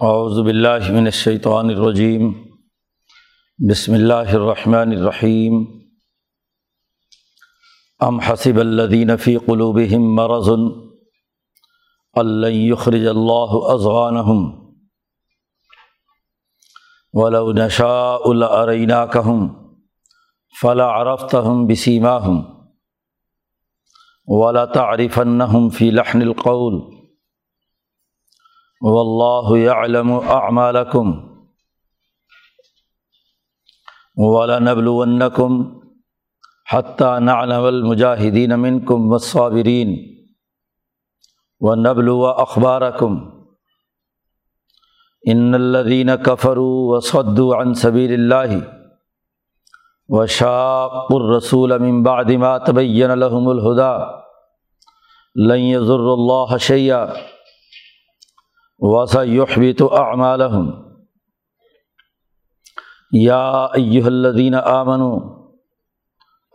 اعوذ باللہ من الشیطان الرجیم۔ بسم اللہ الرحمن الرحیم۔ ام حسب الذین فی قلوبہم مرض ان یخرج اللہ اضغانہم ولو نشاء لاریناکہم فلا عرفتہم بسیماہم۔ ولا تعرفنہم فی لحن القول۔ واللہ یعلم اعمالکم ولنبلونکم حتى نعلم المجاہدین منکم والصابرین ونبلو اخبارکم ان الذین کفروا وصدوا عن سبیل اللہ وشاقوا الرسول من بعد ما تبین لهم الهدى لن يضر اللہ شیئا واسا یحبط اعمالهم یا ایہا الذین آمنوا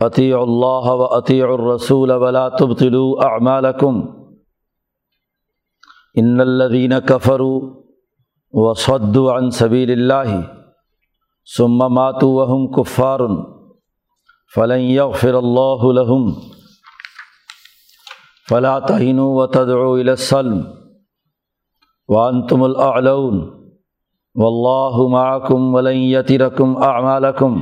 اطیعوا اللہ و اطیعوا الرسول ولا تبطلوا اعمالکم ان الذین کفروا وصدوا عن سبیل اللہ ثم ماتوا وهم کفار فلن یغفر اللہ لهم. فلا تہنوا وتدعوا الى السلم. وان تم الاعلون و اللہ معکم ولن رقم اعمالکم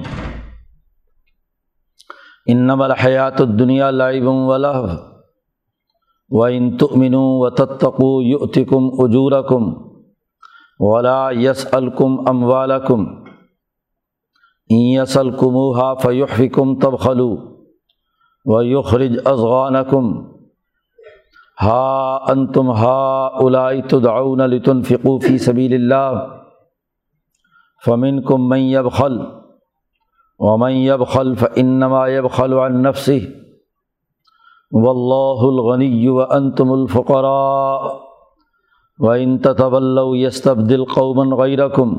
انما الحیات الدنیا لعب و لہو و ان تؤمنوا و تتقوا یؤتکم اجورکم ولا یس الکم اموالکم ان یسلکموها فیحفکم تبخلو و یخرج ازغانکم ہا ان تم ہا الائی تدعون لتنفقوا فی سبیل اللہ فمن کم من یبخل ومن یبخل فانما یبخل عن نفسه واللہ الغنی وانتم الفقراء وان تتولوا یستبدل قوما غیرکم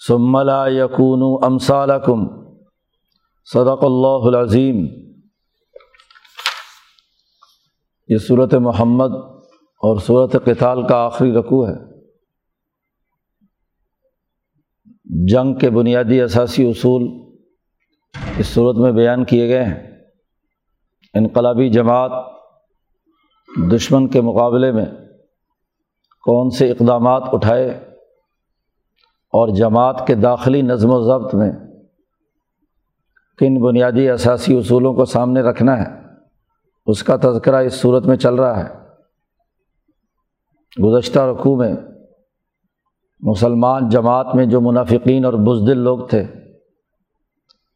ثم لا یکونوا امثالکم صدق اللہ العظیم یہ صورت محمد اور صورت قتال کا آخری رقوع ہے۔ جنگ کے بنیادی اثاثی اصول اس صورت میں بیان کیے گئے ہیں۔ انقلابی جماعت دشمن کے مقابلے میں کون سے اقدامات اٹھائے اور جماعت کے داخلی نظم و ضبط میں کن بنیادی اثاثی اصولوں کو سامنے رکھنا ہے۔ اس کا تذکرہ اس صورت میں چل رہا ہے۔ گزشتہ رقوع میں مسلمان جماعت میں جو منافقین اور بزدل لوگ تھے،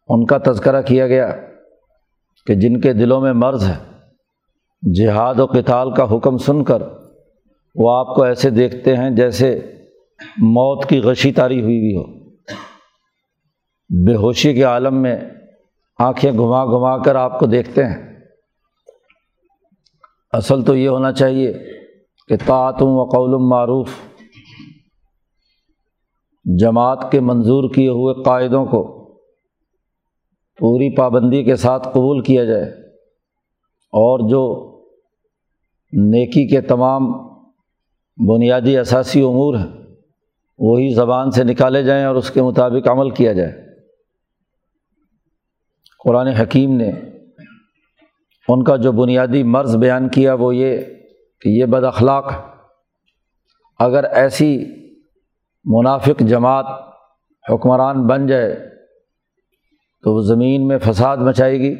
ان کا تذکرہ کیا گیا کہ جن کے دلوں میں مرض ہے، جہاد و کتال کا حکم سن کر وہ آپ کو ایسے دیکھتے ہیں جیسے موت کی غشی تاری ہوئی بھی ہو۔ بے ہوشی کے عالم میں آنکھیں گھما گھما کر آپ کو دیکھتے ہیں۔ اصل تو یہ ہونا چاہیے کہ تعتم و قول معروف، جماعت کے منظور کیے ہوئے قاعدوں کو پوری پابندی کے ساتھ قبول کیا جائے اور جو نیکی کے تمام بنیادی اثاثی امور ہیں، وہی زبان سے نکالے جائیں اور اس کے مطابق عمل کیا جائے۔ قرآن حکیم نے ان کا جو بنیادی مرض بیان کیا وہ یہ کہ یہ بد اخلاق اگر ایسی منافق جماعت حکمران بن جائے تو وہ زمین میں فساد مچائے گی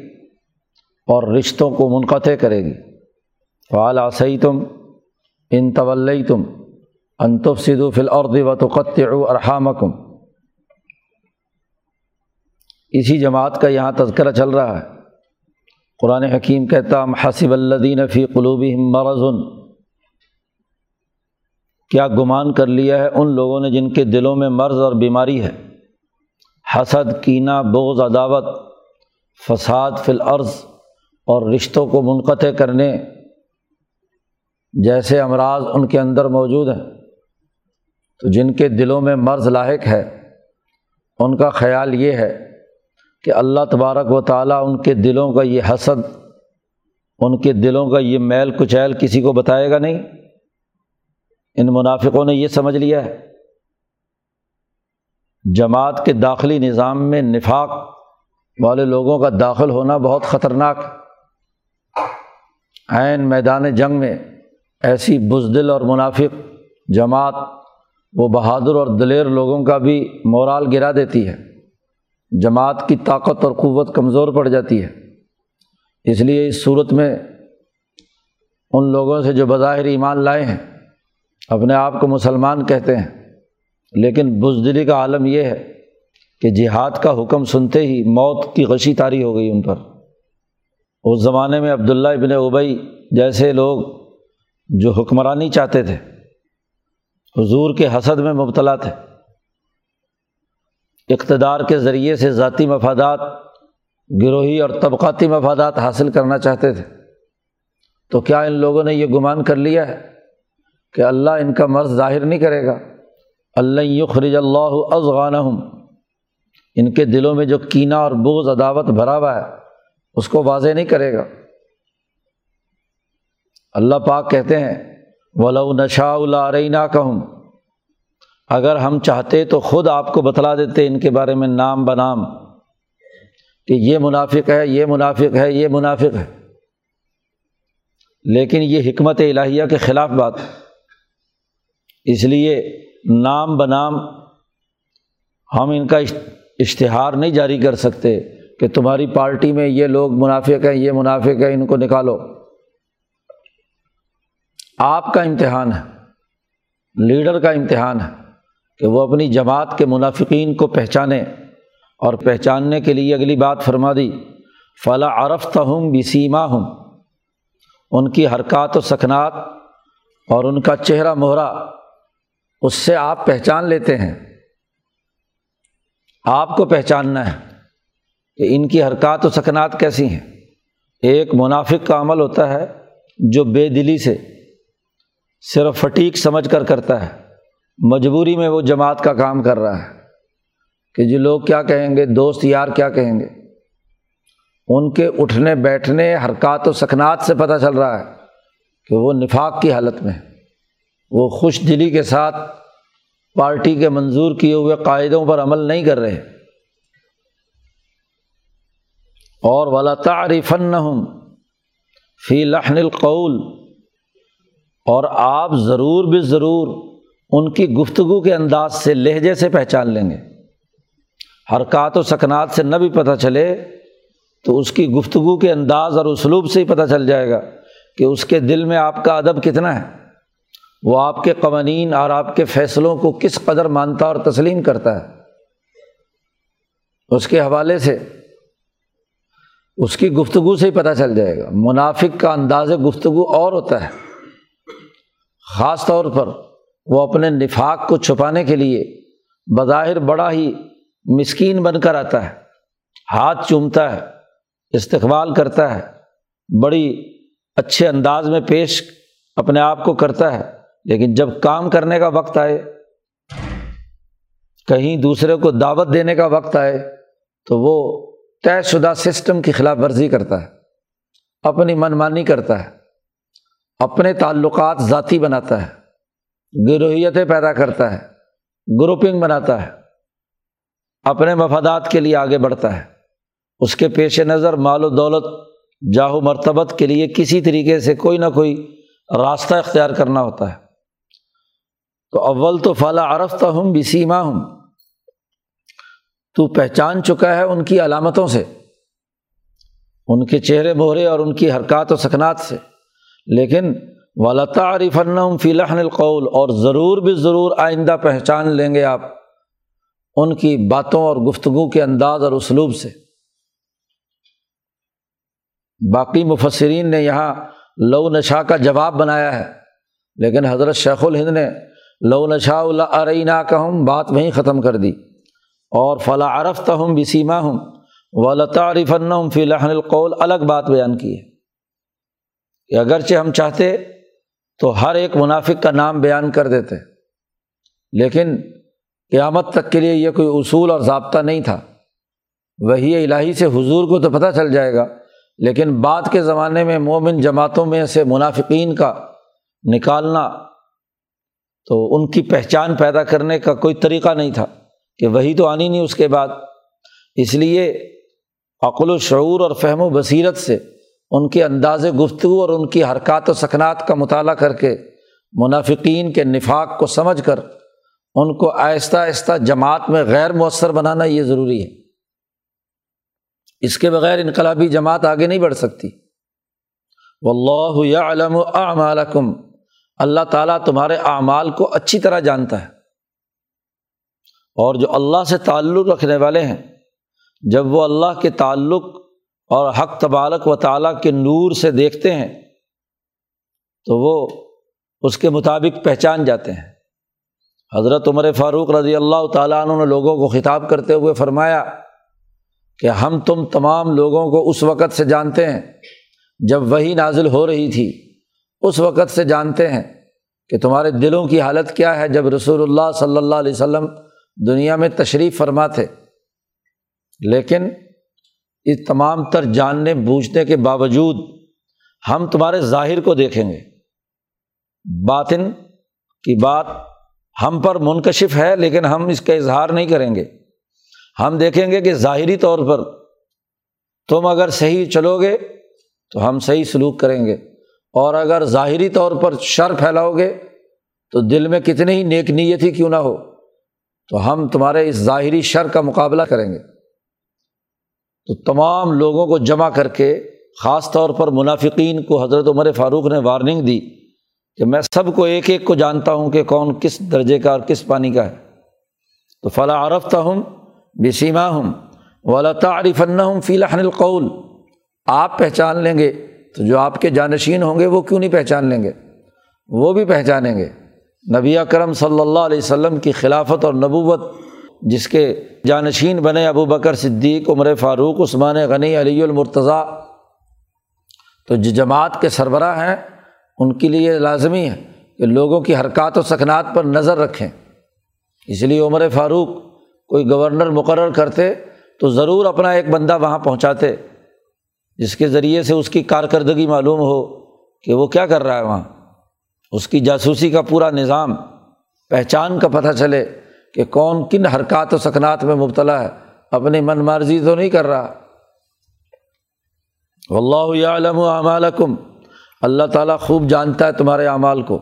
اور رشتوں کو منقطع کرے گی۔ فعال آسئی تم ان طول تم انتف صدو فل اور و ارحامکم۔ اسی جماعت کا یہاں تذکرہ چل رہا ہے۔ قرآن حکیم کہتا حسب الدین فی قلوبی مرض. کیا گمان کر لیا ہے ان لوگوں نے جن کے دلوں میں مرض اور بیماری ہے؟ حسد، کینہ، بغض، عداوت، فساد فی الارض اور رشتوں کو منقطع کرنے جیسے امراض ان کے اندر موجود ہیں۔ تو جن کے دلوں میں مرض لاحق ہے، ان کا خیال یہ ہے کہ اللہ تبارک و تعالیٰ ان کے دلوں کا یہ حسد، ان کے دلوں کا یہ میل کچیل کسی کو بتائے گا نہیں؟ ان منافقوں نے یہ سمجھ لیا ہے۔ جماعت کے داخلی نظام میں نفاق والے لوگوں کا داخل ہونا بہت خطرناک عین میدان جنگ میں ایسی بزدل اور منافق جماعت، وہ بہادر اور دلیر لوگوں کا بھی مورال گرا دیتی ہے۔ جماعت کی طاقت اور قوت کمزور پڑ جاتی ہے۔ اس لیے اس صورت میں ان لوگوں سے جو بظاہر ایمان لائے ہیں، اپنے آپ کو مسلمان کہتے ہیں۔ لیکن بزدلی کا عالم یہ ہے کہ جہاد کا حکم سنتے ہی موت کی غشی تاری ہو گئی ان پر۔ اس زمانے میں عبداللہ ابن ابئی جیسے لوگ جو حکمرانی چاہتے تھے، حضور کے حسد میں مبتلا تھے۔ اقتدار کے ذریعے سے ذاتی مفادات، گروہی اور طبقاتی مفادات حاصل کرنا چاہتے تھے۔ تو کیا ان لوگوں نے یہ گمان کر لیا ہے کہ اللہ ان کا مرض ظاہر نہیں کرے گا؟ اللہ یخرج اللہ ازغان ان کے دلوں میں جو کینہ اور بوز عداوت بھرا ہوا ہے، اس کو واضح نہیں کرے گا۔ اللہ پاک کہتے ہیں، ولو نشا اللہ کہوں اگر ہم چاہتے تو خود آپ کو بتلا دیتے ان کے بارے میں نام بنام کہ یہ منافق ہے، یہ منافق ہے، یہ منافق ہے۔ لیکن یہ حکمت الہیہ کے خلاف بات ہے۔ اس لیے نام بنام ہم ان کا اشتہار نہیں جاری کر سکتے کہ تمہاری پارٹی میں یہ لوگ منافق ہیں، یہ منافق ہیں، ان کو نکالو۔ آپ کا امتحان ہے، لیڈر کا امتحان ہے۔ کہ وہ اپنی جماعت کے منافقین کو پہچانے اور پہچاننے کے لیے اگلی بات فرما دی۔ فلاں عرفت ہوں بسیما ہوں ان کی حرکات و سکنات اور ان کا چہرہ مہرا، اس سے آپ پہچان لیتے ہیں۔ آپ کو پہچاننا ہے کہ ان کی حرکات و سکنات کیسی ہیں۔ ایک منافق کا عمل ہوتا ہے جو بے دلی سے، صرف فٹیک سمجھ کر کرتا ہے۔ مجبوری میں وہ جماعت کا کام کر رہا ہے کہ جو لوگ کیا کہیں گے، دوست یار کیا کہیں گے؟ ان کے اٹھنے بیٹھنے حرکات و سکنات سے پتہ چل رہا ہے کہ وہ نفاق کی حالت میں وہ خوش دلی کے ساتھ پارٹی کے منظور کیے ہوئے قاعدوں پر عمل نہیں کر رہے۔ اور ولا تعریفن فی لحن القول اور آپ ضرور بھی ضرور ان کی گفتگو کے انداز سے لہجے سے پہچان لیں گے۔ حرکات و سکنات سے نہ بھی پتہ چلے تو اس کی گفتگو کے انداز اور اسلوب سے ہی پتہ چل جائے گا کہ اس کے دل میں آپ کا ادب کتنا ہے۔ وہ آپ کے قوانین اور آپ کے فیصلوں کو کس قدر مانتا اور تسلیم کرتا ہے۔ اس کے حوالے سے اس کی گفتگو سے ہی پتہ چل جائے گا۔ منافق کا انداز گفتگو اور ہوتا ہے۔ خاص طور پر وہ اپنے نفاق کو چھپانے کے لیے بظاہر بڑا ہی مسکین بن کر آتا ہے، ہاتھ چومتا ہے، استقبال کرتا ہے، بڑی اچھے انداز میں پیش اپنے آپ کو کرتا ہے، لیکن جب کام کرنے کا وقت آئے، کہیں دوسرے کو دعوت دینے کا وقت آئے، تو وہ طے شدہ سسٹم کی خلاف ورزی کرتا ہے، اپنی منمانی کرتا ہے، اپنے تعلقات ذاتی بناتا ہے۔ گروہیتیں پیدا کرتا ہے، گروپنگ بناتا ہے، اپنے مفادات کے لیے آگے بڑھتا ہے۔ اس کے پیش نظر مال و دولت جاہو مرتبت کے لیے کسی طریقے سے کوئی نہ کوئی راستہ اختیار کرنا ہوتا ہے۔ تو اول تو فلاں عرفت ہوں بسیما ہوں تو پہچان چکا ہے ان کی علامتوں سے، ان کے چہرے، مہرے اور ان کی حرکات و سکنات سے۔ لیکن تعریف فی لحن القول، اور ضرور بھی ضرور آئندہ پہچان لیں گے آپ ان کی باتوں اور گفتگو کے انداز اور اسلوب سے۔ باقی مفسرین نے یہاں لو نشا کا جواب بنایا ہے، لیکن حضرت شیخ الہند نے لو نشا اللہ عرینہ کا ہوں بات وہیں ختم کر دی۔ اور فلاں عرف ہوں بسیما ہوں و لطارف فی لحن القول، الگ بات بیان کی ہے کہ اگرچہ ہم چاہتے تو ہر ایک منافق کا نام بیان کر دیتے لیکن قیامت تک کے لیے یہ کوئی اصول اور ضابطہ نہیں تھا۔ وہی الہی سے حضور کو تو پتہ چل جائے گا، لیکن بعد کے زمانے میں مومن جماعتوں میں سے منافقین کا نکالنا تو ان کی پہچان پیدا کرنے کا کوئی طریقہ نہیں تھا کہ وہی تو آنی نہیں اس کے بعد۔ اس لیے عقل و شعور اور فہم و بصیرت سے ان کے انداز گفتگو اور ان کی حرکات و سکنات کا مطالعہ کر کے منافقین کے نفاق کو سمجھ کر ان کو آہستہ آہستہ جماعت میں غیر مؤثر بنانا یہ ضروری ہے۔ اس کے بغیر انقلابی جماعت آگے نہیں بڑھ سکتی۔ و اللہ علم اعمالکم۔ اللہ تعالیٰ تمہارے اعمال کو اچھی طرح جانتا ہے۔ اور جو اللہ سے تعلق رکھنے والے ہیں، جب وہ اللہ کے تعلق اور حق تبالک و تعالیٰ کے نور سے دیکھتے ہیں تو وہ اس کے مطابق پہچان جاتے ہیں۔ حضرت عمر فاروق رضی اللہ تعالیٰ عنہ نے لوگوں کو خطاب کرتے ہوئے فرمایا کہ ہم تم تمام لوگوں کو اس وقت سے جانتے ہیں جب وہی نازل ہو رہی تھی۔ اس وقت سے جانتے ہیں کہ تمہارے دلوں کی حالت کیا ہے جب رسول اللہ صلی اللہ علیہ وسلم دنیا میں تشریف فرما تھے۔ لیکن اس تمام تر جاننے بوجھنے کے باوجود ہم تمہارے ظاہر کو دیکھیں گے۔ باطن کی بات ہم پر منکشف ہے لیکن ہم اس کا اظہار نہیں کریں گے۔ ہم دیکھیں گے کہ ظاہری طور پر تم اگر صحیح چلو گے تو ہم صحیح سلوک کریں گے اور اگر ظاہری طور پر شر پھیلاؤ گے تو دل میں کتنی ہی نیک نیت ہی کیوں نہ ہو۔ تو ہم تمہارے اس ظاہری شر کا مقابلہ کریں گے۔ تو تمام لوگوں کو جمع کر کے خاص طور پر منافقین کو حضرت عمر فاروق نے وارننگ دی کہ میں سب کو ایک ایک کو جانتا ہوں کہ کون کس درجے کا اور کس پانی کا ہے۔ تو فلاں عرفتہ ہوں بسیما ہوں ولا تعریف ہوں فی الحن القول۔ آپ پہچان لیں گے، تو جو آپ کے جانشین ہوں گے وہ کیوں نہیں پہچان لیں گے؟ وہ بھی پہچانیں گے۔ نبی اکرم صلی اللہ علیہ وسلم کی خلافت اور نبوت جس کے جانشین بنے ابو بکر صدیق، عمر فاروق، عثمان غنی، علی المرتضیٰ۔ تو جو جماعت کے سربراہ ہیں، ان کے لیے لازمی ہے کہ لوگوں کی حرکات و سکنات پر نظر رکھیں۔ اس لیے عمر فاروق کوئی گورنر مقرر کرتے تو ضرور اپنا ایک بندہ وہاں پہنچاتے، جس کے ذریعے سے اس کی کارکردگی معلوم ہو کہ وہ کیا کر رہا ہے وہاں۔ اس کی جاسوسی کا پورا نظام، پہچان کا پتہ چلے۔ کہ کون کن حرکات و سکنات میں مبتلا ہے، اپنی من مرضی تو نہیں کر رہا۔ اللہ عالم و اعمالکم، اللہ تعالیٰ خوب جانتا ہے تمہارے اعمال کو۔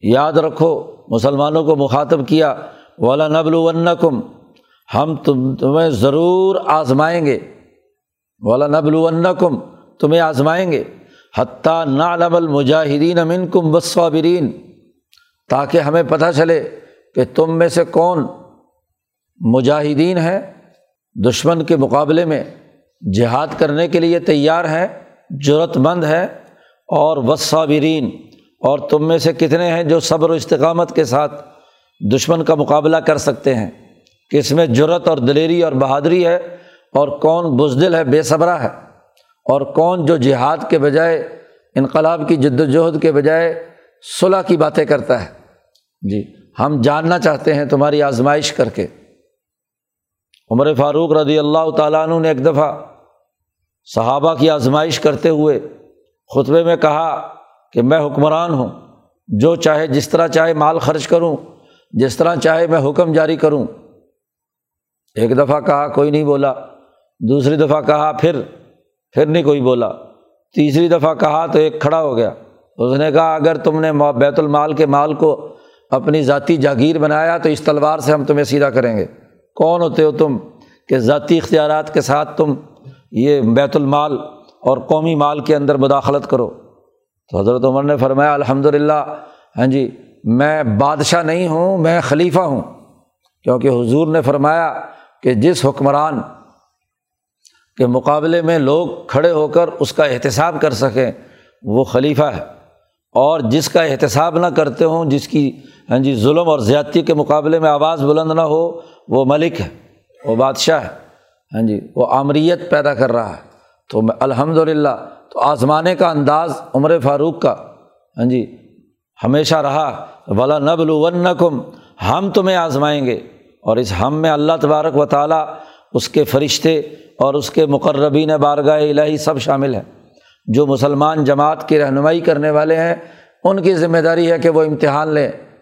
یاد رکھو، مسلمانوں کو مخاطب کیا والا نبل ونکم ہم تم تمہیں ضرور آزمائیں گے۔ والا نبل ونکم تمہیں آزمائیں گے۔ حتیٰ نالب المجاہدین امن کم وصابرین تاکہ ہمیں پتہ چلے کہ تم میں سے کون مجاہدین ہیں دشمن کے مقابلے میں جہاد کرنے کے لیے تیار ہیں ضرورت مند ہے اور وصابرین اور تم میں سے کتنے ہیں جو صبر و استقامت کے ساتھ دشمن کا مقابلہ کر سکتے ہیں؟ کہ اس میں جرت اور دلیری اور بہادری ہے؟ اور کون بزدل ہے، بے صبرہ ہے؟ اور کون جو جہاد کے بجائے، انقلاب کی جد وجہد کے بجائے صلاح کی باتیں کرتا ہے؟ جی۔ ہم جاننا چاہتے ہیں تمہاری آزمائش کر کے۔ عمر فاروق رضی اللہ تعالیٰ عنہ نے ایک دفعہ صحابہ کی آزمائش کرتے ہوئے خطبے میں کہا کہ میں حکمران ہوں، جو چاہے جس طرح چاہے مال خرچ کروں، جس طرح چاہے میں حکم جاری کروں۔ ایک دفعہ کہا، کوئی نہیں بولا۔ دوسری دفعہ کہا، پھر پھر نہیں کوئی بولا۔ تیسری دفعہ کہا تو ایک کھڑا ہو گیا۔ اس نے کہا، اگر تم نے بیت المال کے مال کو اپنی ذاتی جاگیر بنایا تو اس تلوار سے ہم تمہیں سیدھا کریں گے۔ کون ہوتے ہو تم کہ ذاتی اختیارات کے ساتھ تم یہ بیت المال اور قومی مال کے اندر مداخلت کرو۔ تو حضرت عمر نے فرمایا الحمد للہ ہاں جی میں بادشاہ نہیں ہوں، میں خلیفہ ہوں۔ کیونکہ حضور نے فرمایا کہ جس حکمران کے مقابلے میں لوگ کھڑے ہو کر اس کا احتساب کر سکیں، وہ خلیفہ ہے۔ اور جس کا احتساب نہ کرتے ہوں، جس کی ہاں جی ظلم اور زیادتی کے مقابلے میں آواز بلند نہ ہو، وہ ملک ہے، وہ بادشاہ ہے۔ ہاں جی وہ آمریت پیدا کر رہا ہے۔ تو میں الحمد للہ تو آزمانے کا انداز عمر فاروق کا ہاں جی ہمیشہ رہا۔ ولا نبل ون کم ہم تمہیں آزمائیں گے۔ اور اس ہم میں اللہ تبارک و تعالیٰ اس کے فرشتے اور اس کے مقربین بارگاہ الہی سب شامل ہیں۔ جو مسلمان جماعت کی رہنمائی کرنے والے ہیں، ان کی ذمہ داری ہے کہ وہ امتحان لیں۔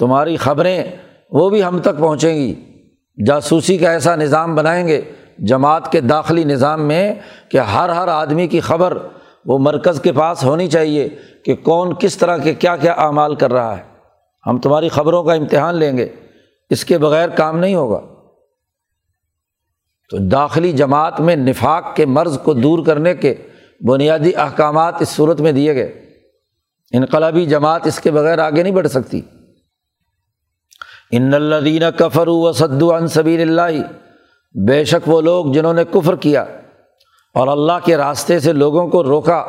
تمہاری خبریں وہ بھی ہم تک پہنچیں گی۔ جاسوسی کا ایسا نظام بنائیں گے، جماعت کے داخلی نظام میں کہ ہر ہر آدمی کی خبر وہ مرکز کے پاس ہونی چاہیے کہ کون کس طرح کے کیا کیا اعمال کر رہا ہے۔ ہم تمہاری خبروں کا امتحان لیں گے، اس کے بغیر کام نہیں ہوگا۔ تو داخلی جماعت میں نفاق کے مرض کو دور کرنے کے بنیادی احکامات اس صورت میں دیے گئے۔ انقلابی جماعت اس کے بغیر آگے نہیں بڑھ سکتی۔ ان الدین کفر و سدو انصبیر اللہ، بے شک وہ لوگ جنہوں نے کفر کیا اور اللہ کے راستے سے لوگوں کو روکا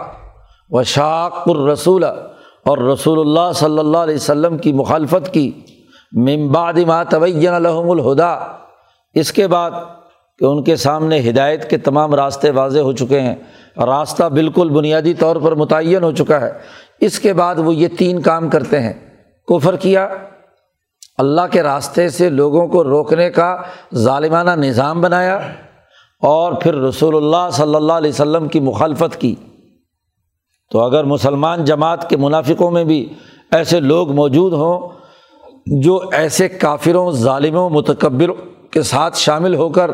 و شاق الرسول اور رسول اللہ صلی اللہ علیہ وسلم کی مخالفت کی۔ ممباد ما الحم الہدا، اس کے بعد کہ ان کے سامنے ہدایت کے تمام راستے واضح ہو چکے ہیں۔ راستہ بالکل بنیادی طور پر متعین ہو چکا ہے۔ اس کے بعد وہ یہ تین کام کرتے ہیں۔ کفر کیا اللہ کے راستے سے لوگوں کو روکنے کا ظالمانہ نظام بنایا اور پھر رسول اللہ صلی اللہ علیہ وسلم کی مخالفت کی۔ تو اگر مسلمان جماعت کے منافقوں میں بھی ایسے لوگ موجود ہوں جو ایسے کافروں، ظالموں، متکبر کے ساتھ شامل ہو کر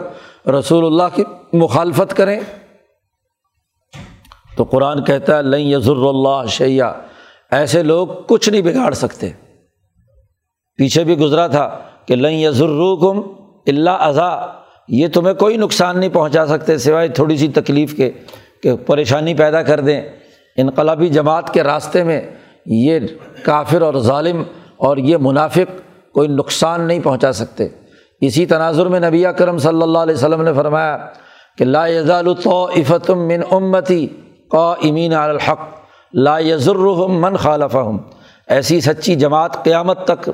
رسول اللہ کی مخالفت کریں۔ تو قرآن کہتا ہے، لن یضر اللہ شیا ایسے لوگ کچھ نہیں بگاڑ سکتے۔ پیچھے بھی گزرا تھا کہ لن یضرکم اللہ اضا یہ تمہیں کوئی نقصان نہیں پہنچا سکتے سوائے تھوڑی سی تکلیف کے کہ پریشانی پیدا کر دیں۔ انقلابی جماعت کے راستے میں یہ کافر اور ظالم اور یہ منافق کوئی نقصان نہیں پہنچا سکتے۔ اسی تناظر میں نبی کرم صلی اللہ علیہ وسلم نے فرمایا کہ لا یزالطم من امتی قا امین الحق، لا یزرحم من خالف ایسی سچی جماعت قیامت تک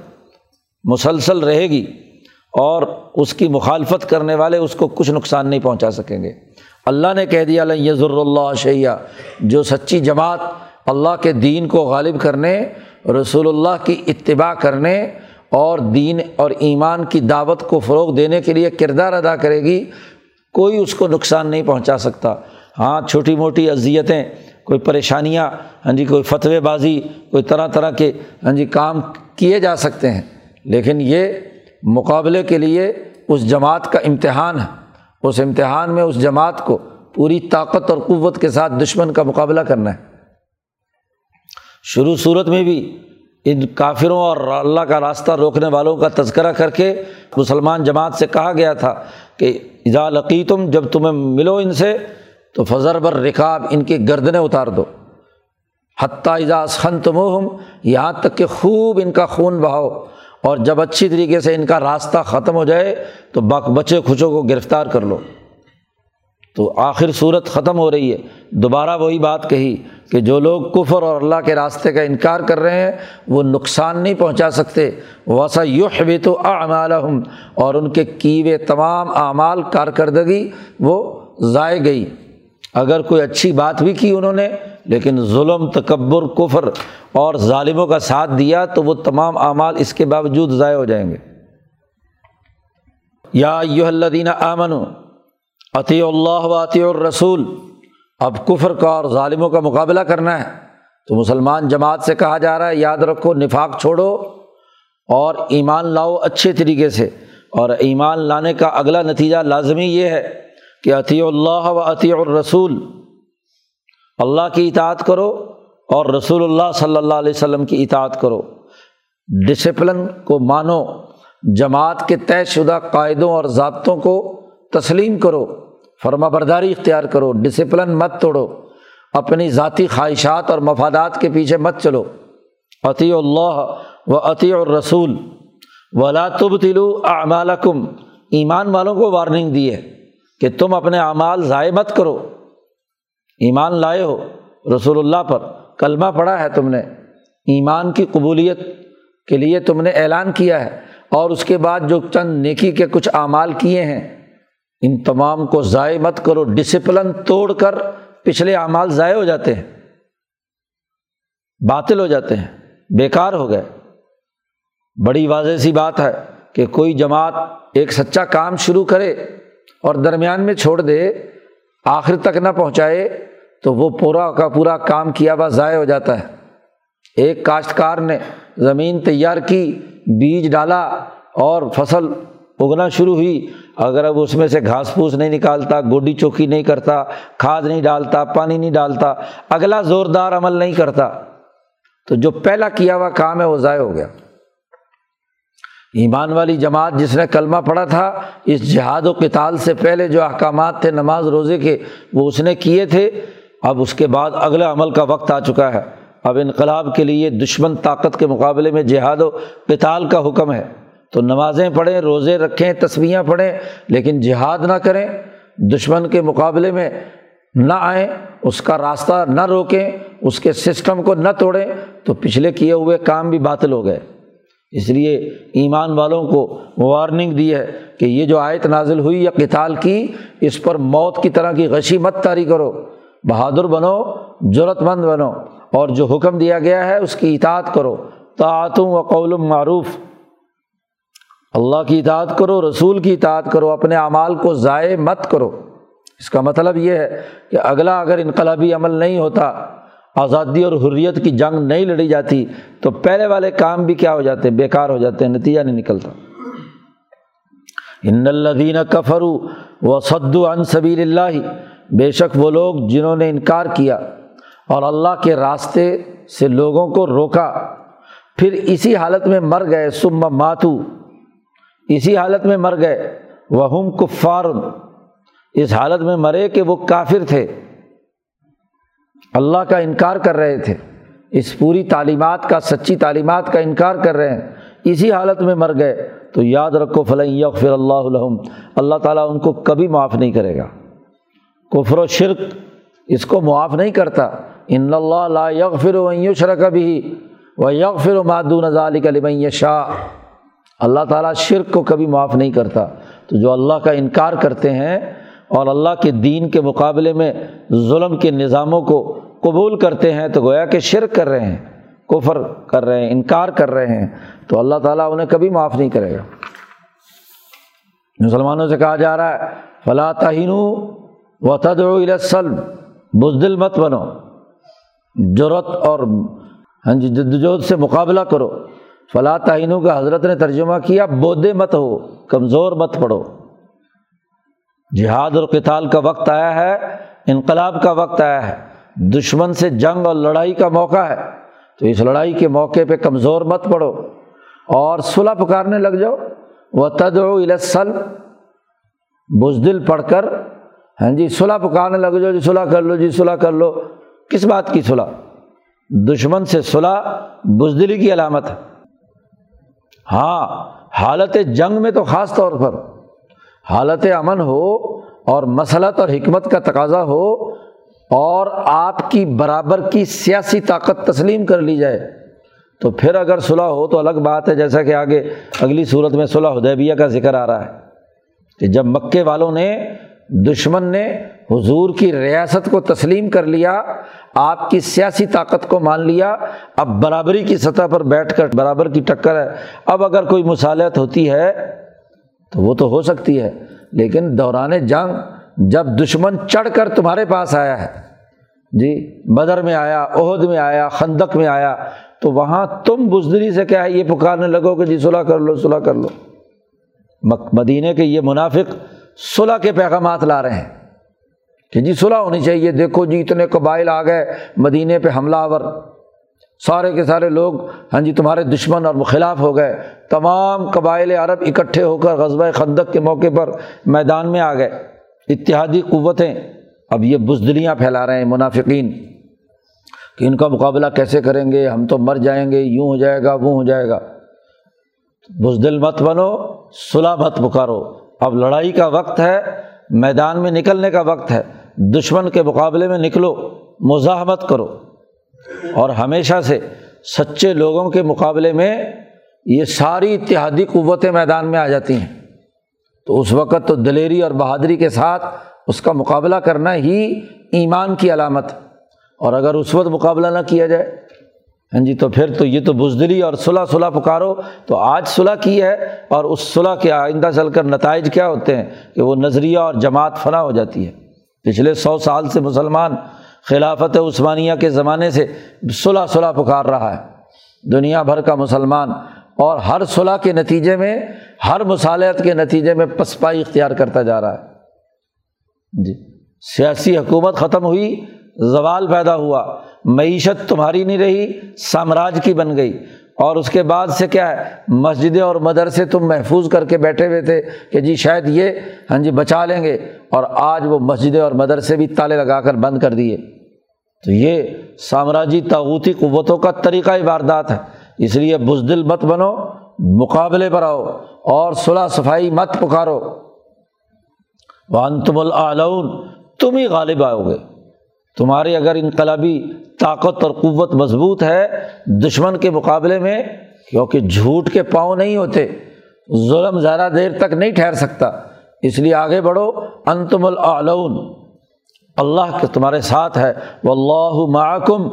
مسلسل رہے گی اور اس کی مخالفت کرنے والے اس کو کچھ نقصان نہیں پہنچا سکیں گے۔ اللہ نے کہہ دیا یضر اللہ شیا جو سچی جماعت اللہ کے دین کو غالب کرنے، رسول اللہ کی اتباع کرنے اور دین اور ایمان کی دعوت کو فروغ دینے کے لیے کردار ادا کرے گی، کوئی اس کو نقصان نہیں پہنچا سکتا۔ ہاں چھوٹی موٹی اذیتیں، کوئی پریشانیاں ہاں جی کوئی فتوے بازی کوئی طرح طرح کے ہاں جی کام کیے جا سکتے ہیں۔ لیکن یہ مقابلے کے لیے اس جماعت کا امتحان ہے۔ اس امتحان میں اس جماعت کو پوری طاقت اور قوت کے ساتھ دشمن کا مقابلہ کرنا ہے۔ شروع صورت میں بھی ان کافروں اور اللہ کا راستہ روکنے والوں کا تذکرہ کر کے مسلمان جماعت سے کہا گیا تھا کہ اذا لقی تم جب تمہیں ملو ان سے، تو فضر بر رکاب ان کی گردنیں اتار دو۔ حتیٰ اجاز خن تم یہاں تک کہ خوب ان کا خون بہاؤ۔ اور جب اچھی طریقے سے ان کا راستہ ختم ہو جائے تو بچے کھچوں کو گرفتار کر لو۔ تو آخر صورت ختم ہو رہی ہے۔ دوبارہ وہی بات کہی کہ جو لوگ کفر اور اللہ کے راستے کا انکار کر رہے ہیں، وہ نقصان نہیں پہنچا سکتے۔ وسا یوح بھی تو اور ان کے کیوے تمام اعمال کارکردگی وہ ضائع گئی۔ اگر کوئی اچھی بات بھی کی انہوں نے لیکن ظلم، تکبر، کفر اور ظالموں کا ساتھ دیا تو وہ تمام اعمال اس کے باوجود ضائع ہو جائیں گے۔ یا یو اللہ دینہ آمن عطی اللہ و عطی الرسول۔ اب کفر کا اور ظالموں کا مقابلہ کرنا ہے۔ تو مسلمان جماعت سے کہا جا رہا ہے، یاد رکھو، نفاق چھوڑو اور ایمان لاؤ اچھے طریقے سے۔ اور ایمان لانے کا اگلا نتیجہ لازمی یہ ہے کہ عطی اللہ و عطی الرسول۔ اللہ کی اطاعت کرو اور رسول اللہ صلی اللہ علیہ وسلم کی اطاعت کرو۔ ڈسپلن کو مانو، جماعت کے طے شدہ قاعدوں اور ضابطوں کو تسلیم کرو۔ فرما برداری اختیار کرو۔ ڈسپلن مت توڑو۔ اپنی ذاتی خواہشات اور مفادات کے پیچھے مت چلو۔ عطی اللہ و عطی الرسول ولا تب تلو اعمالکم۔ ایمان والوں کو وارننگ دی ہے کہ تم اپنے اعمال ضائع مت کرو۔ ایمان لائے ہو، رسول اللہ پر کلمہ پڑھا ہے تم نے، ایمان کی قبولیت کے لیے تم نے اعلان کیا ہے، اور اس کے بعد جو چند نیکی کے کچھ اعمال کیے ہیں، ان تمام کو ضائع مت کرو ڈسپلن توڑ کر پچھلے اعمال ضائع ہو جاتے ہیں، باطل ہو جاتے ہیں، بیکار ہو گئے۔ بڑی واضح سی بات ہے کہ کوئی جماعت ایک سچا کام شروع کرے اور درمیان میں چھوڑ دے، آخر تک نہ پہنچائے تو وہ پورا کا پورا کام کیا ہوا ضائع ہو جاتا ہے۔ ایک کاشتکار نے زمین تیار کی، بیج ڈالا اور فصل اگنا شروع ہوئی۔ اگر اب اس میں سے گھاس پھوس نہیں نکالتا، گوڈی چوکی نہیں کرتا، کھاد نہیں ڈالتا، پانی نہیں ڈالتا، اگلا زوردار عمل نہیں کرتا۔ تو جو پہلا کیا ہوا کام ہے، وہ ضائع ہو گیا۔ ایمان والی جماعت جس نے کلمہ پڑھا تھا، اس جہاد و کتال سے پہلے جو احکامات تھے، نماز روزے کے، وہ اس نے کیے تھے۔ اب اس کے بعد اگلے عمل کا وقت آ چکا ہے۔ اب انقلاب کے لیے دشمن طاقت کے مقابلے میں جہاد و کتال کا حکم ہے۔ تو نمازیں پڑھیں، روزے رکھیں تصویاں پڑھیں، لیکن جہاد نہ کریں، دشمن کے مقابلے میں نہ آئیں، اس کا راستہ نہ روکیں، اس کے سسٹم کو نہ توڑیں، تو پچھلے کیے ہوئے کام بھی باطل ہو گئے۔ اس لیے ایمان والوں کو وارننگ دی ہے کہ یہ جو آیت نازل ہوئی یا کتال کی، اس پر موت کی طرح کی غشی مت تاری کرو۔ بہادر بنو ضرورت مند بنو، اور جو حکم دیا گیا ہے اس کی اطاعت کرو۔ تعتوں و قول معروف۔ اللہ کی اطاعت کرو، رسول کی اطاعت کرو، اپنے اعمال کو ضائع مت کرو۔ اس کا مطلب یہ ہے کہ اگلا اگر انقلابی عمل نہیں ہوتا، آزادی اور حریت کی جنگ نہیں لڑی جاتی، تو پہلے والے کام بھی کیا ہو جاتے، بیکار ہو جاتے ہیں نتیجہ نہیں نکلتا۔ ان الدین کفرو و صدو ان صبیل اللہ بے شک وہ لوگ جنہوں نے انکار کیا اور اللہ کے راستے سے لوگوں کو روکا، پھر اسی حالت میں مر گئے۔ سم ماتو اسی حالت میں مر گئے۔ وہ ہم کفار۔ اس حالت میں مرے کہ وہ کافر تھے۔ اللہ کا انکار کر رہے تھے۔ اس پوری تعلیمات کا، سچی تعلیمات کا انکار کر رہے ہیں۔ اسی حالت میں مر گئے۔ تو یاد رکھو فلیں فر اللہ علم اللہ تعالیٰ ان کو کبھی معاف نہیں کرے گا۔ کفر و شرک اس کو معاف نہیں کرتا۔ ان اللہ لا یغفر و شرک بھی و یغفر و مادون ذالک لمن شاہ اللہ تعالیٰ شرک کو کبھی معاف نہیں کرتا۔ تو جو اللہ کا انکار کرتے ہیں اور اللہ کے دین کے مقابلے میں ظلم کے نظاموں کو قبول کرتے ہیں، تو گویا کہ شرک کر رہے ہیں، کفر کر رہے ہیں، انکار کر رہے ہیں، تو اللہ تعالیٰ انہیں کبھی معاف نہیں کرے گا۔ مسلمانوں سے کہا جا رہا ہے فلاں تہین و تدسلم بزدل مت بنو۔ ضرورت اور ہاں جی جدوجہد سے مقابلہ کرو۔ فلاں تہینوں کا حضرت نے ترجمہ کیا، بودے مت ہو، کمزور مت پڑھو جہاد اور کتال کا وقت آیا ہے، انقلاب کا وقت آیا ہے۔ دشمن سے جنگ اور لڑائی کا موقع ہے۔ تو اس لڑائی کے موقع پہ کمزور مت پڑو۔ اور صلح پکارنے لگ جاؤ۔ وہ تد السل بزدل پڑھ کر ہاں جی صلح پکارنے لگ جاؤ جی صلاح کر لو جی صلاح کر لو۔ کس بات کی صلاح دشمن سے صلاح بزدلی کی علامت ہے۔ ہاں حالت جنگ میں تو خاص طور پر۔ حالت امن ہو اور مسلط اور حکمت کا تقاضا ہو اور آپ کی برابر کی سیاسی طاقت تسلیم کر لی جائے۔ تو پھر اگر صلح ہو تو الگ بات ہے، جیسا کہ آگے اگلی صورت میں صلح حدیبیہ کا ذکر آ رہا ہے کہ جب مکے والوں نے دشمن نے حضور کی ریاست کو تسلیم کر لیا، آپ کی سیاسی طاقت کو مان لیا، اب برابری کی سطح پر بیٹھ کر برابر کی ٹکر ہے۔ اب اگر کوئی مصالحت ہوتی ہے تو وہ تو ہو سکتی ہے، لیکن دوران جنگ جب دشمن چڑھ کر تمہارے پاس آیا ہے جی بدر میں آیا عہد میں آیا، خندق میں آیا، تو وہاں تم بزدری سے کیا ہے؟ یہ پکارنے لگو کہ جی صلاح کر لو صلاح کر لو۔ مدینے کے یہ منافق صلاح کے پیغامات لا رہے ہیں کہ جی صلاح ہونی چاہیے۔ دیکھو جی اتنے قبائل آ گئے، مدینے پہ حملہ آور۔ سارے کے سارے لوگ ہاں جی تمہارے دشمن اور خلاف ہو گئے۔ تمام قبائل عرب اکٹھے ہو کر غزبۂ خندق کے موقع پر میدان میں آ گئے۔ اتحادی قوتیں اب یہ بزدلیاں پھیلا رہے ہیں منافقین کہ ان کا مقابلہ کیسے کریں گے؟ ہم تو مر جائیں گے، یوں ہو جائے گا، وہ ہو جائے گا۔ بزدل مت بنو صلاح مت پکارو۔ اب لڑائی کا وقت ہے، میدان میں نکلنے کا وقت ہے، دشمن کے مقابلے میں نکلو، مزاحمت کرو۔ اور ہمیشہ سے سچے لوگوں کے مقابلے میں یہ ساری اتحادی قوتیں میدان میں آ جاتی ہیں۔ تو اس وقت تو دلیری اور بہادری کے ساتھ اس کا مقابلہ کرنا ہی ایمان کی علامت۔ اور اگر اس وقت مقابلہ نہ کیا جائے ہاں جی تو پھر تو یہ تو بزدلی اور صلاح صلاح پکارو۔ تو آج صلاح کی ہے اور اس صلاح کے آئندہ چل کر نتائج کیا ہوتے ہیں کہ وہ نظریہ اور جماعت فنا ہو جاتی ہے۔ پچھلے سو سال سے مسلمان خلافت عثمانیہ کے زمانے سے صلاح صلاح پکار رہا ہے۔ دنیا بھر کا مسلمان اور ہر صلاح کے نتیجے میں، ہر مصالحت کے نتیجے میں پسپائی اختیار کرتا جا رہا ہے۔ جی سیاسی حکومت ختم ہوئی، زوال پیدا ہوا۔ معیشت تمہاری نہیں رہی، سامراج کی بن گئی۔ اور اس کے بعد سے کیا ہے؟ مسجدیں اور مدرسے تم محفوظ کر کے بیٹھے ہوئے تھے کہ جی شاید یہ ہاں جی بچا لیں گے۔ اور آج وہ مسجدیں اور مدرسے بھی تالے لگا کر بند کر دیے۔ تو یہ سامراجی تاوتی قوتوں کا طریقہ واردات ہے۔ اس لیے بزدل مت بنو، مقابلے پر آؤ اور صلاح صفائی مت پکارو۔ وان تم العلون تم ہی غالب آؤ گے۔ تمہاری اگر انقلابی طاقت اور قوت مضبوط ہے دشمن کے مقابلے میں، کیونکہ جھوٹ کے پاؤں نہیں ہوتے، ظلم زیادہ دیر تک نہیں ٹھہر سکتا، اس لیے آگے بڑھو، انتم العلون اللہ کے تمہارے ساتھ ہے وہ اللہ معکم۔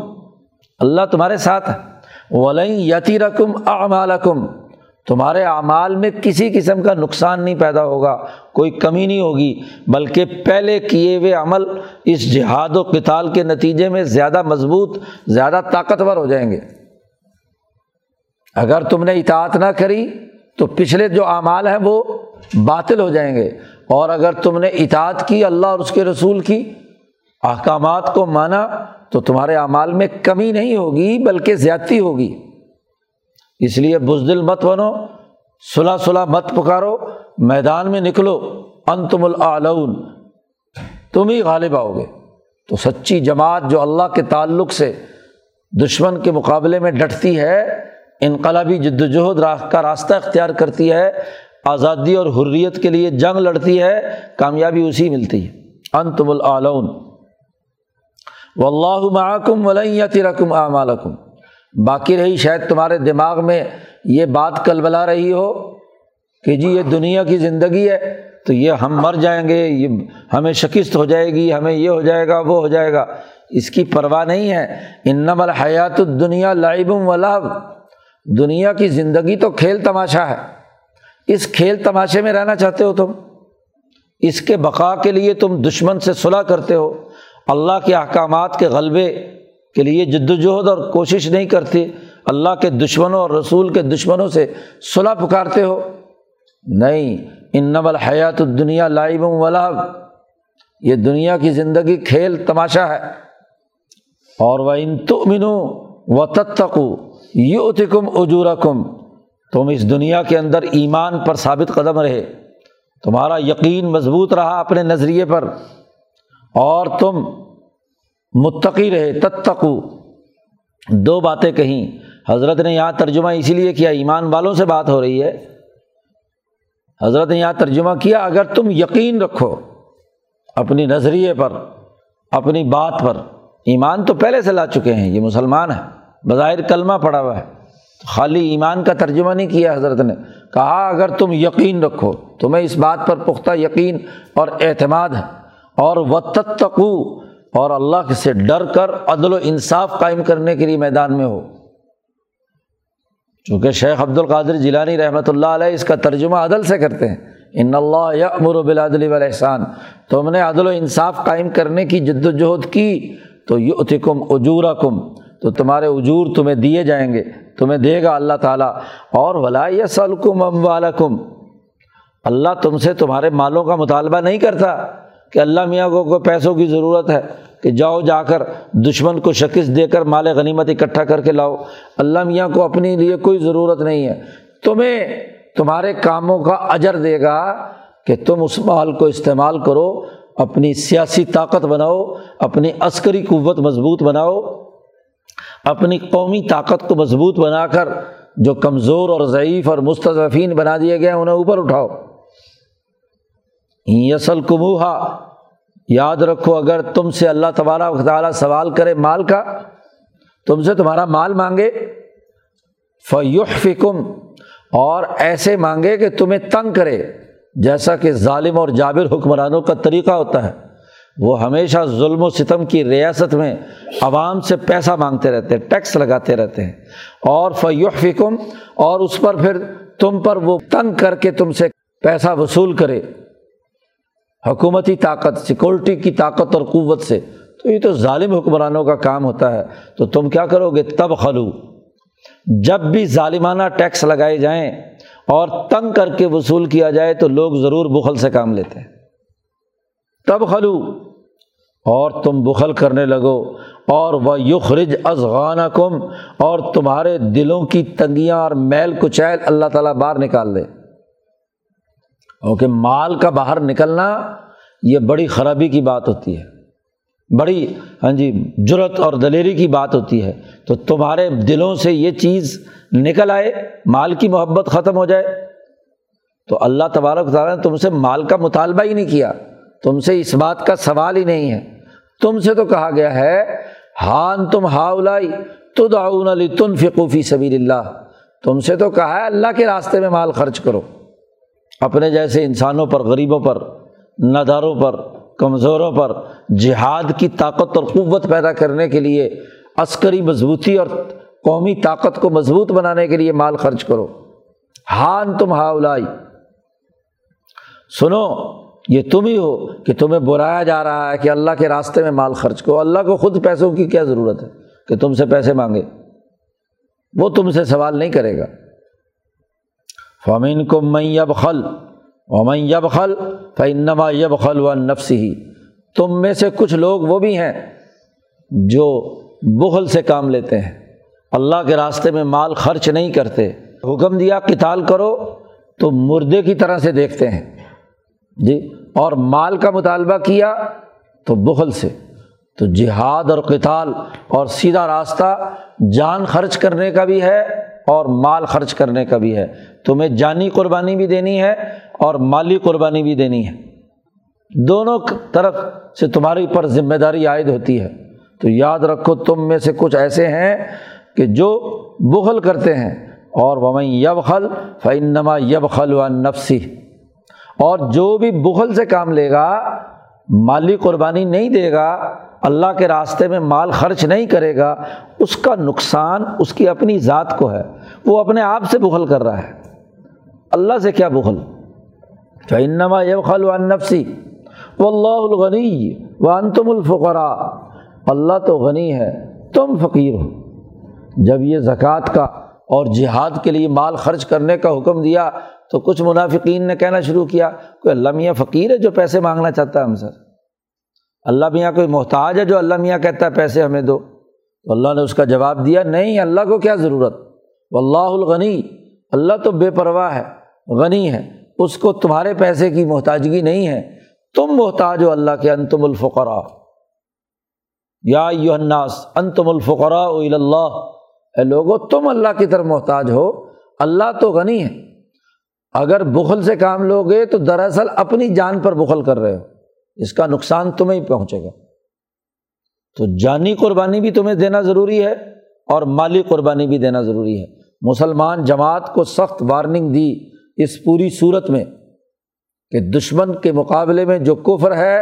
اللہ تمہارے ساتھ ہے۔ ولیں یتی رقم اعمالکم۔ تمہارے اعمال میں کسی قسم کا نقصان نہیں پیدا ہوگا۔ کوئی کمی نہیں ہوگی، بلکہ پہلے کیے ہوئے عمل اس جہاد و کتال کے نتیجے میں زیادہ مضبوط، زیادہ طاقتور ہو جائیں گے۔ اگر تم نے اطاعت نہ کری، تو پچھلے جو اعمال ہیں وہ باطل ہو جائیں گے۔ اور اگر تم نے اطاعت کی اللہ اور اس کے رسول کی، احکامات کو مانا، تو تمہارے اعمال میں کمی نہیں ہوگی، بلکہ زیادتی ہوگی۔ اس لیے بزدل مت بنو صلاح صلاح مت پکارو میدان میں نکلو، انتم العلون تم ہی غالب آؤ گے۔ تو سچی جماعت جو اللہ کے تعلق سے دشمن کے مقابلے میں ڈٹتی ہے، انقلابی جد وجہد کا راستہ اختیار کرتی ہے، آزادی اور حریت کے لیے جنگ لڑتی ہے، کامیابی اسی ملتی ہے۔ انتم العلون و اللہ معکم ولیتی رقم اعمالکم۔ باقی رہی شاید تمہارے دماغ میں یہ بات کل بلا رہی ہو۔ کہ جی یہ دنیا کی زندگی ہے تو یہ ہم مر جائیں گے، یہ ہمیں شکست ہو جائے گی، ہمیں یہ ہو جائے گا، وہ ہو جائے گا۔ اس کی پرواہ نہیں ہے۔ انم الحیات الدنیا لائبم ولاب دنیا کی زندگی تو کھیل تماشا ہے۔ اس کھیل تماشے میں رہنا چاہتے ہو تم؟ اس کے بقا کے لیے تم دشمن سے صلاح کرتے ہو۔ اللہ کے احکامات کے غلبے کے لیے جد وجہد اور کوشش نہیں کرتے۔ اللہ کے دشمنوں اور رسول کے دشمنوں سے صلاح پکارتے ہو۔ نہیں ان نبل حیات الدنیا لائب ولا یہ دنیا کی زندگی کھیل تماشا ہے۔ اور وہ ان تمنو و تتقو یو تکم اجورا کم تم اس دنیا کے اندر ایمان پر ثابت قدم رہے۔ تمہارا یقین مضبوط رہا اپنے نظریے پر۔ اور تم متقی رہے، تتقو۔ دو باتیں کہیں۔ حضرت نے یہاں ترجمہ اسی لیے کیا، ایمان والوں سے بات ہو رہی ہے۔ حضرت نے یہاں ترجمہ کیا، اگر تم یقین رکھو اپنی نظریے پر، اپنی بات پر، ایمان تو پہلے سے لا چکے ہیں، یہ مسلمان ہے بظاہر کلمہ پڑا ہوا ہے۔ خالی ایمان کا ترجمہ نہیں کیا حضرت نے، کہا اگر تم یقین رکھو، تمہیں اس بات پر پختہ یقین اور اعتماد ہے۔ اور و تتقو اور اللہ سے ڈر کر عدل و انصاف قائم کرنے کے لیے میدان میں ہو۔ چونکہ شیخ عبد القادر جیلانی رحمۃ اللہ علیہ اس کا ترجمہ عدل سے کرتے ہیں۔ ان اللہ یا امر و بلادل احسان تم نے عدل و انصاف قائم کرنے کی جد وجہد کی۔ تو یو اتکم اجورا کم تو تمہارے اجور تمہیں دیے جائیں گے۔ تمہیں دے گا اللہ تعالیٰ۔ اور ولا سلکم ام والم اللہ تم سے تمہارے مالوں کا مطالبہ نہیں کرتا کہ اللہ میاں کو کوئی پیسوں کی ضرورت ہے۔ کہ جاؤ جا کر دشمن کو شکست دے کر مال غنیمت اکٹھا کر کے لاؤ۔ اللہ میاں کو اپنے لیے کوئی ضرورت نہیں ہے۔ تمہیں تمہارے کاموں کا اجر دے گا کہ تم اس مال کو استعمال کرو، اپنی سیاسی طاقت بناؤ، اپنی عسکری قوت مضبوط بناؤ، اپنی قومی طاقت کو مضبوط بنا کر جو کمزور اور ضعیف اور مستضفین بنا دیے گئے انہیں اوپر اٹھاؤ۔ یسل کموہا یاد رکھو، اگر تم سے اللہ تبارہ تعالیٰ سوال کرے مال کا، تم سے تمہارا مال مانگے۔ فیوح فکم اور ایسے مانگے کہ تمہیں تنگ کرے، جیسا کہ ظالم اور جابر حکمرانوں کا طریقہ ہوتا ہے۔ وہ ہمیشہ ظلم و ستم کی ریاست میں عوام سے پیسہ مانگتے رہتے ہیں، ٹیکس لگاتے رہتے ہیں۔ اور فیوح فکم اور اس پر پھر تم پر وہ تنگ کر کے تم سے پیسہ وصول کرے۔ حکومتی طاقت، سیکورٹی کی طاقت اور قوت سے۔ تو یہ تو ظالم حکمرانوں کا کام ہوتا ہے۔ تو تم کیا کرو گے؟ تب خلو جب بھی ظالمانہ ٹیکس لگائے جائیں اور تنگ کر کے وصول کیا جائے تو لوگ ضرور بخل سے کام لیتے ہیں۔ تب خلو اور تم بخل کرنے لگو۔ اور وہ یخرج ازغان کم اور تمہارے دلوں کی تنگیاں اور میل کچیل اللہ تعالیٰ باہر نکال دے۔ کیونکہ مال کا باہر نکلنا یہ بڑی خرابی کی بات ہوتی ہے، بڑی ہاں جی جرت اور دلیری کی بات ہوتی ہے۔ تو تمہارے دلوں سے یہ چیز نکل آئے، مال کی محبت ختم ہو جائے۔ تو اللہ تبارک تعالیٰ نے تم سے مال کا مطالبہ ہی نہیں کیا۔ تم سے اس بات کا سوال ہی نہیں ہے۔ تم سے تو کہا گیا ہے ہان تم ہاؤلائی تو داؤن علی تن فقوفی سبیر اللہ۔ تم سے تو کہا ہے، اللہ کے راستے میں مال خرچ کرو۔ اپنے جیسے انسانوں پر، غریبوں پر نداروں پر، کمزوروں پر جہاد کی طاقت اور قوت پیدا کرنے کے لیے عسکری مضبوطی اور قومی طاقت کو مضبوط بنانے کے لیے مال خرچ کرو۔ ہان تم ہاؤلائی سنو، یہ تم ہی ہو کہ تمہیں بلایا جا رہا ہے کہ اللہ کے راستے میں مال خرچ کرو۔ اللہ کو خود پیسوں کی کیا ضرورت ہے کہ تم سے پیسے مانگے؟ وہ تم سے سوال نہیں کرے گا۔ فمین کو میں یب خل ومن یب خل فنما یب خل و نفس ہی تم میں سے کچھ لوگ وہ بھی ہیں جو بغل سے کام لیتے ہیں۔ اللہ کے راستے میں مال خرچ نہیں کرتے۔ حکم دیا کتال کرو تو مردے کی طرح سے دیکھتے ہیں۔ جی اور مال کا مطالبہ کیا تو بغل سے۔ تو جہاد اور کتال اور سیدھا راستہ جان خرچ کرنے کا بھی ہے۔ اور مال خرچ کرنے کا بھی ہے۔ تمہیں جانی قربانی بھی دینی ہے اور مالی قربانی بھی دینی ہے۔ دونوں طرف سے تمہاری پر ذمہ داری عائد ہوتی ہے۔ تو یاد رکھو، تم میں سے کچھ ایسے ہیں کہ جو بغل کرتے ہیں۔ اور وہ یب خل فنما یب خل و نفسی اور جو بھی بغل سے کام لے گا، مالی قربانی نہیں دے گا اللہ کے راستے میں مال خرچ نہیں کرے گا، اس کا نقصان اس کی اپنی ذات کو ہے۔ وہ اپنے آپ سے بغل کر رہا ہے۔ اللہ سے کیا بغل فنما یب خل و نفسی و اللہ الغنی و انتم الفقرا اللہ تو غنی ہے، تم فقیر ہو۔ جب یہ زکوٰۃ کا اور جہاد کے لیے مال خرچ کرنے کا حکم دیا، تو کچھ منافقین نے کہنا شروع کیا کوئی اللہ میاں فقیر ہے جو پیسے مانگنا چاہتا ہے ہم سر اللہ میاں کوئی محتاج ہے جو اللہ میاں کہتا ہے پیسے ہمیں دو؟ تو اللہ نے اس کا جواب دیا، نہیں، اللہ کو کیا ضرورت؟ و اللہ الغنی، اللہ تو بے پرواہ ہے، غنی ہے، اس کو تمہارے پیسے کی محتاجگی نہیں ہے۔ تم محتاج ہو اللہ کے، انتم الفقرا یا الناس، انتم الفقرا اللہ۔ اے لوگو، تم اللہ کی طرف محتاج ہو، اللہ تو غنی ہے۔ اگر بخل سے کام لو گے تو دراصل اپنی جان پر بخل کر رہے ہو۔ اس کا نقصان تمہیں ہی پہنچے گا۔ تو جانی قربانی بھی تمہیں دینا ضروری ہے اور مالی قربانی بھی دینا ضروری ہے۔ مسلمان جماعت کو سخت وارننگ دی اس پوری صورت میں کہ دشمن کے مقابلے میں جو کفر ہے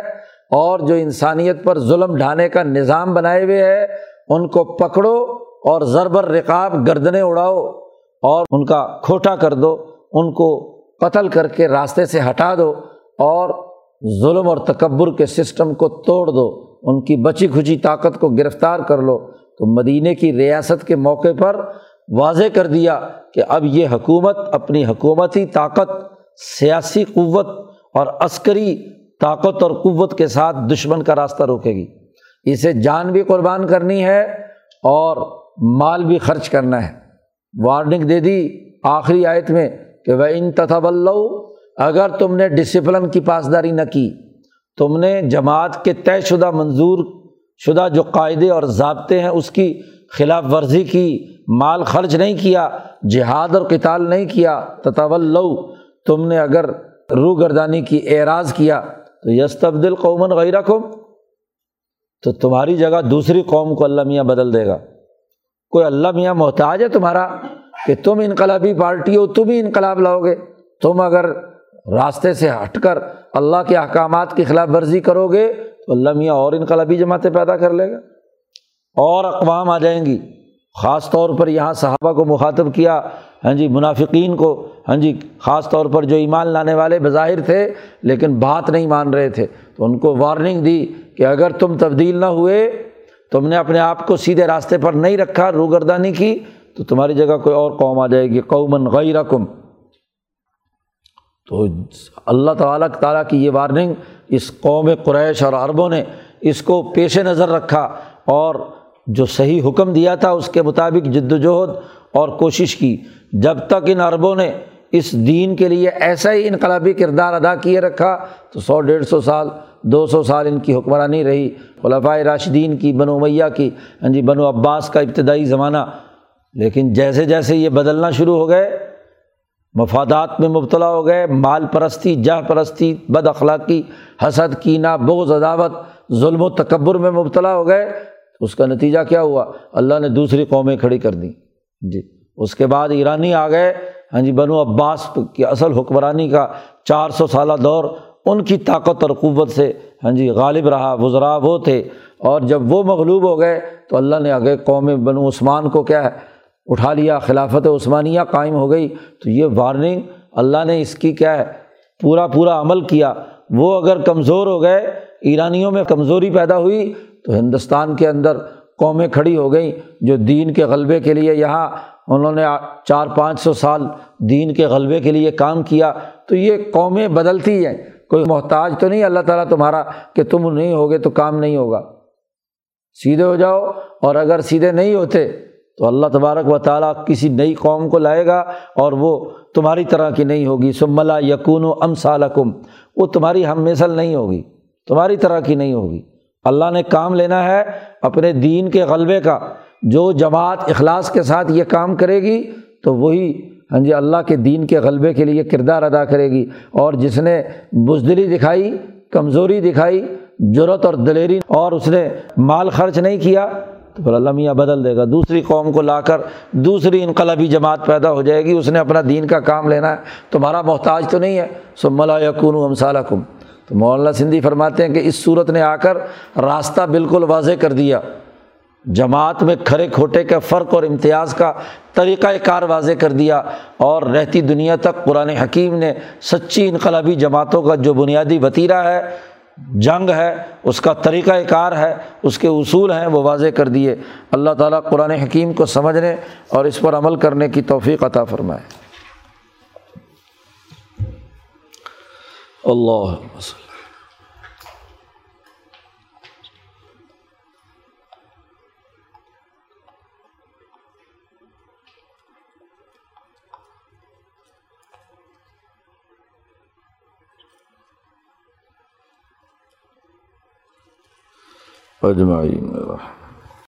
اور جو انسانیت پر ظلم ڈھانے کا نظام بنائے ہوئے ہے، ان کو پکڑو اور ضربر رقاب گردنے اڑاؤ اور ان کا کھوٹا کر دو، ان کو قتل کر کے راستے سے ہٹا دو اور ظلم اور تکبر کے سسٹم کو توڑ دو، ان کی بچی کھچی طاقت کو گرفتار کر لو۔ تو مدینہ کی ریاست کے موقع پر واضح کر دیا کہ اب یہ حکومت اپنی حکومتی طاقت، سیاسی قوت اور عسکری طاقت اور قوت کے ساتھ دشمن کا راستہ روکے گی۔ اسے جان بھی قربان کرنی ہے اور مال بھی خرچ کرنا ہے۔ وارننگ دے دی آخری آیت میں کہ وہ ان تطب اگر تم نے ڈسپلن کی پاسداری نہ کی، تم نے جماعت کے طے شدہ منظور، شدہ جو قاعدے اور ضابطے ہیں اس کی خلاف ورزی کی، مال خرچ نہیں کیا، جہاد اور کتال نہیں کیا تطول تم نے اگر روح گردانی کی اعراض کیا، تو یس تبدیل قومن غیر قوم تو تمہاری جگہ دوسری قوم کو اللہ میاں بدل دے گا۔ کوئی اللہ میاں محتاج ہے تمہارا کہ تم انقلابی پارٹی ہو، تم ہی انقلاب لاؤ گے۔ تم اگر راستے سے ہٹ کر اللہ کے احکامات کی خلاف ورزی کرو گے تو اللہ میاں اور انقلابی جماعتیں پیدا کر لے گا اور اقوام آ جائیں گی خاص طور پر یہاں صحابہ کو مخاطب کیا ہاں جی منافقین کو ہاں جی خاص طور پر جو ایمان لانے والے بظاہر تھے لیکن بات نہیں مان رہے تھے تو ان کو وارننگ دی کہ اگر تم تبدیل نہ ہوئے، تم نے اپنے آپ کو سیدھے راستے پر نہیں رکھا، روگردانی کی تو تمہاری جگہ کوئی اور قوم آ جائے گی قومن غیر رقم تو اللہ تعالیٰ تعالیٰ کی یہ وارننگ اس قوم قریش اور عربوں نے اس کو پیش نظر رکھا اور جو صحیح حکم دیا تھا اس کے مطابق جد وجہد اور کوشش کی۔ جب تک ان عربوں نے اس دین کے لیے ایسا ہی انقلابی کردار ادا کیے رکھا، تو سو ڈیڑھ سو سال، دو سو سال ان کی حکمرانی رہی۔ خلفۂ راشدین کی، بنو میاں کی ہاں جی بنو عباس کا ابتدائی زمانہ۔ لیکن جیسے جیسے یہ بدلنا شروع ہو گئے مفادات میں مبتلا ہو گئے، مال پرستی جہ پرستی، بد اخلاقی، حسد، کینہ، بغض، عداوت، ظلم و تکبر میں مبتلا ہو گئے۔ اس کا نتیجہ کیا ہوا؟ اللہ نے دوسری قومیں کھڑی کر دیں۔ جی اس کے بعد ایرانی آ گئے۔ ہاں جی بنو عباس کی اصل حکمرانی کا چار سو سالہ دور، ان کی طاقت اور قوت سے ہاں جی غالب رہا وزرا وہ تھے۔ اور جب وہ مغلوب ہو گئے تو اللہ نے آگے قوم بنو عثمان کو کیا ہے؟ اٹھا لیا، خلافت عثمانیہ قائم ہو گئی۔ تو یہ وارننگ اللہ نے اس کی کیا ہے؟ پورا پورا عمل کیا۔ وہ اگر کمزور ہو گئے، ایرانیوں میں کمزوری پیدا ہوئی، تو ہندوستان کے اندر قومیں کھڑی ہو گئیں جو دین کے غلبے کے لیے یہاں انہوں نے چار پانچ سو سال دین کے غلبے کے لیے کام کیا۔ تو یہ قومیں بدلتی ہیں۔ کوئی محتاج تو نہیں اللہ تعالیٰ تمہارا کہ تم نہیں ہوگے تو کام نہیں ہوگا۔ سیدھے ہو جاؤ اور اگر سیدھے نہیں ہوتے تو اللہ تبارک و تعالیٰ کسی نئی قوم کو لائے گا اور وہ تمہاری طرح کی نہیں ہوگی۔ سملا یقون و ام سالکم وہ تمہاری ہم مثل نہیں ہوگی۔ تمہاری طرح کی نہیں ہوگی۔ اللہ نے کام لینا ہے اپنے دین کے غلبے کا۔ جو جماعت اخلاص کے ساتھ یہ کام کرے گی تو وہی ہاں جی اللہ کے دین کے غلبے کے لیے کردار ادا کرے گی۔ اور جس نے بزدلی دکھائی، کمزوری دکھائی ضرورت اور دلیری اور اس نے مال خرچ نہیں کیا تو پھر اللہ میاں بدل دے گا۔ دوسری قوم کو لا کر دوسری انقلابی جماعت پیدا ہو جائے گی۔ اس نے اپنا دین کا کام لینا ہے۔ تمہارا محتاج تو نہیں ہے۔ سو ملا یقون ہم کم تو مولانا سندھی فرماتے ہیں کہ اس صورت نے آ کر راستہ بالکل واضح کر دیا۔ جماعت میں کھڑے کھوٹے کا فرق اور امتیاز کا طریقۂ کار واضح کر دیا۔ اور رہتی دنیا تک قرآن حکیم نے سچی انقلابی جماعتوں کا جو بنیادی وطیرہ ہے جنگ ہے، اس کا طریقہ کار ہے، اس کے اصول ہیں، وہ واضح کر دیے۔ اللہ تعالیٰ قرآن حکیم کو سمجھنے اور اس پر عمل کرنے کی توفیق عطا فرمائے۔ اللہ اجمعین.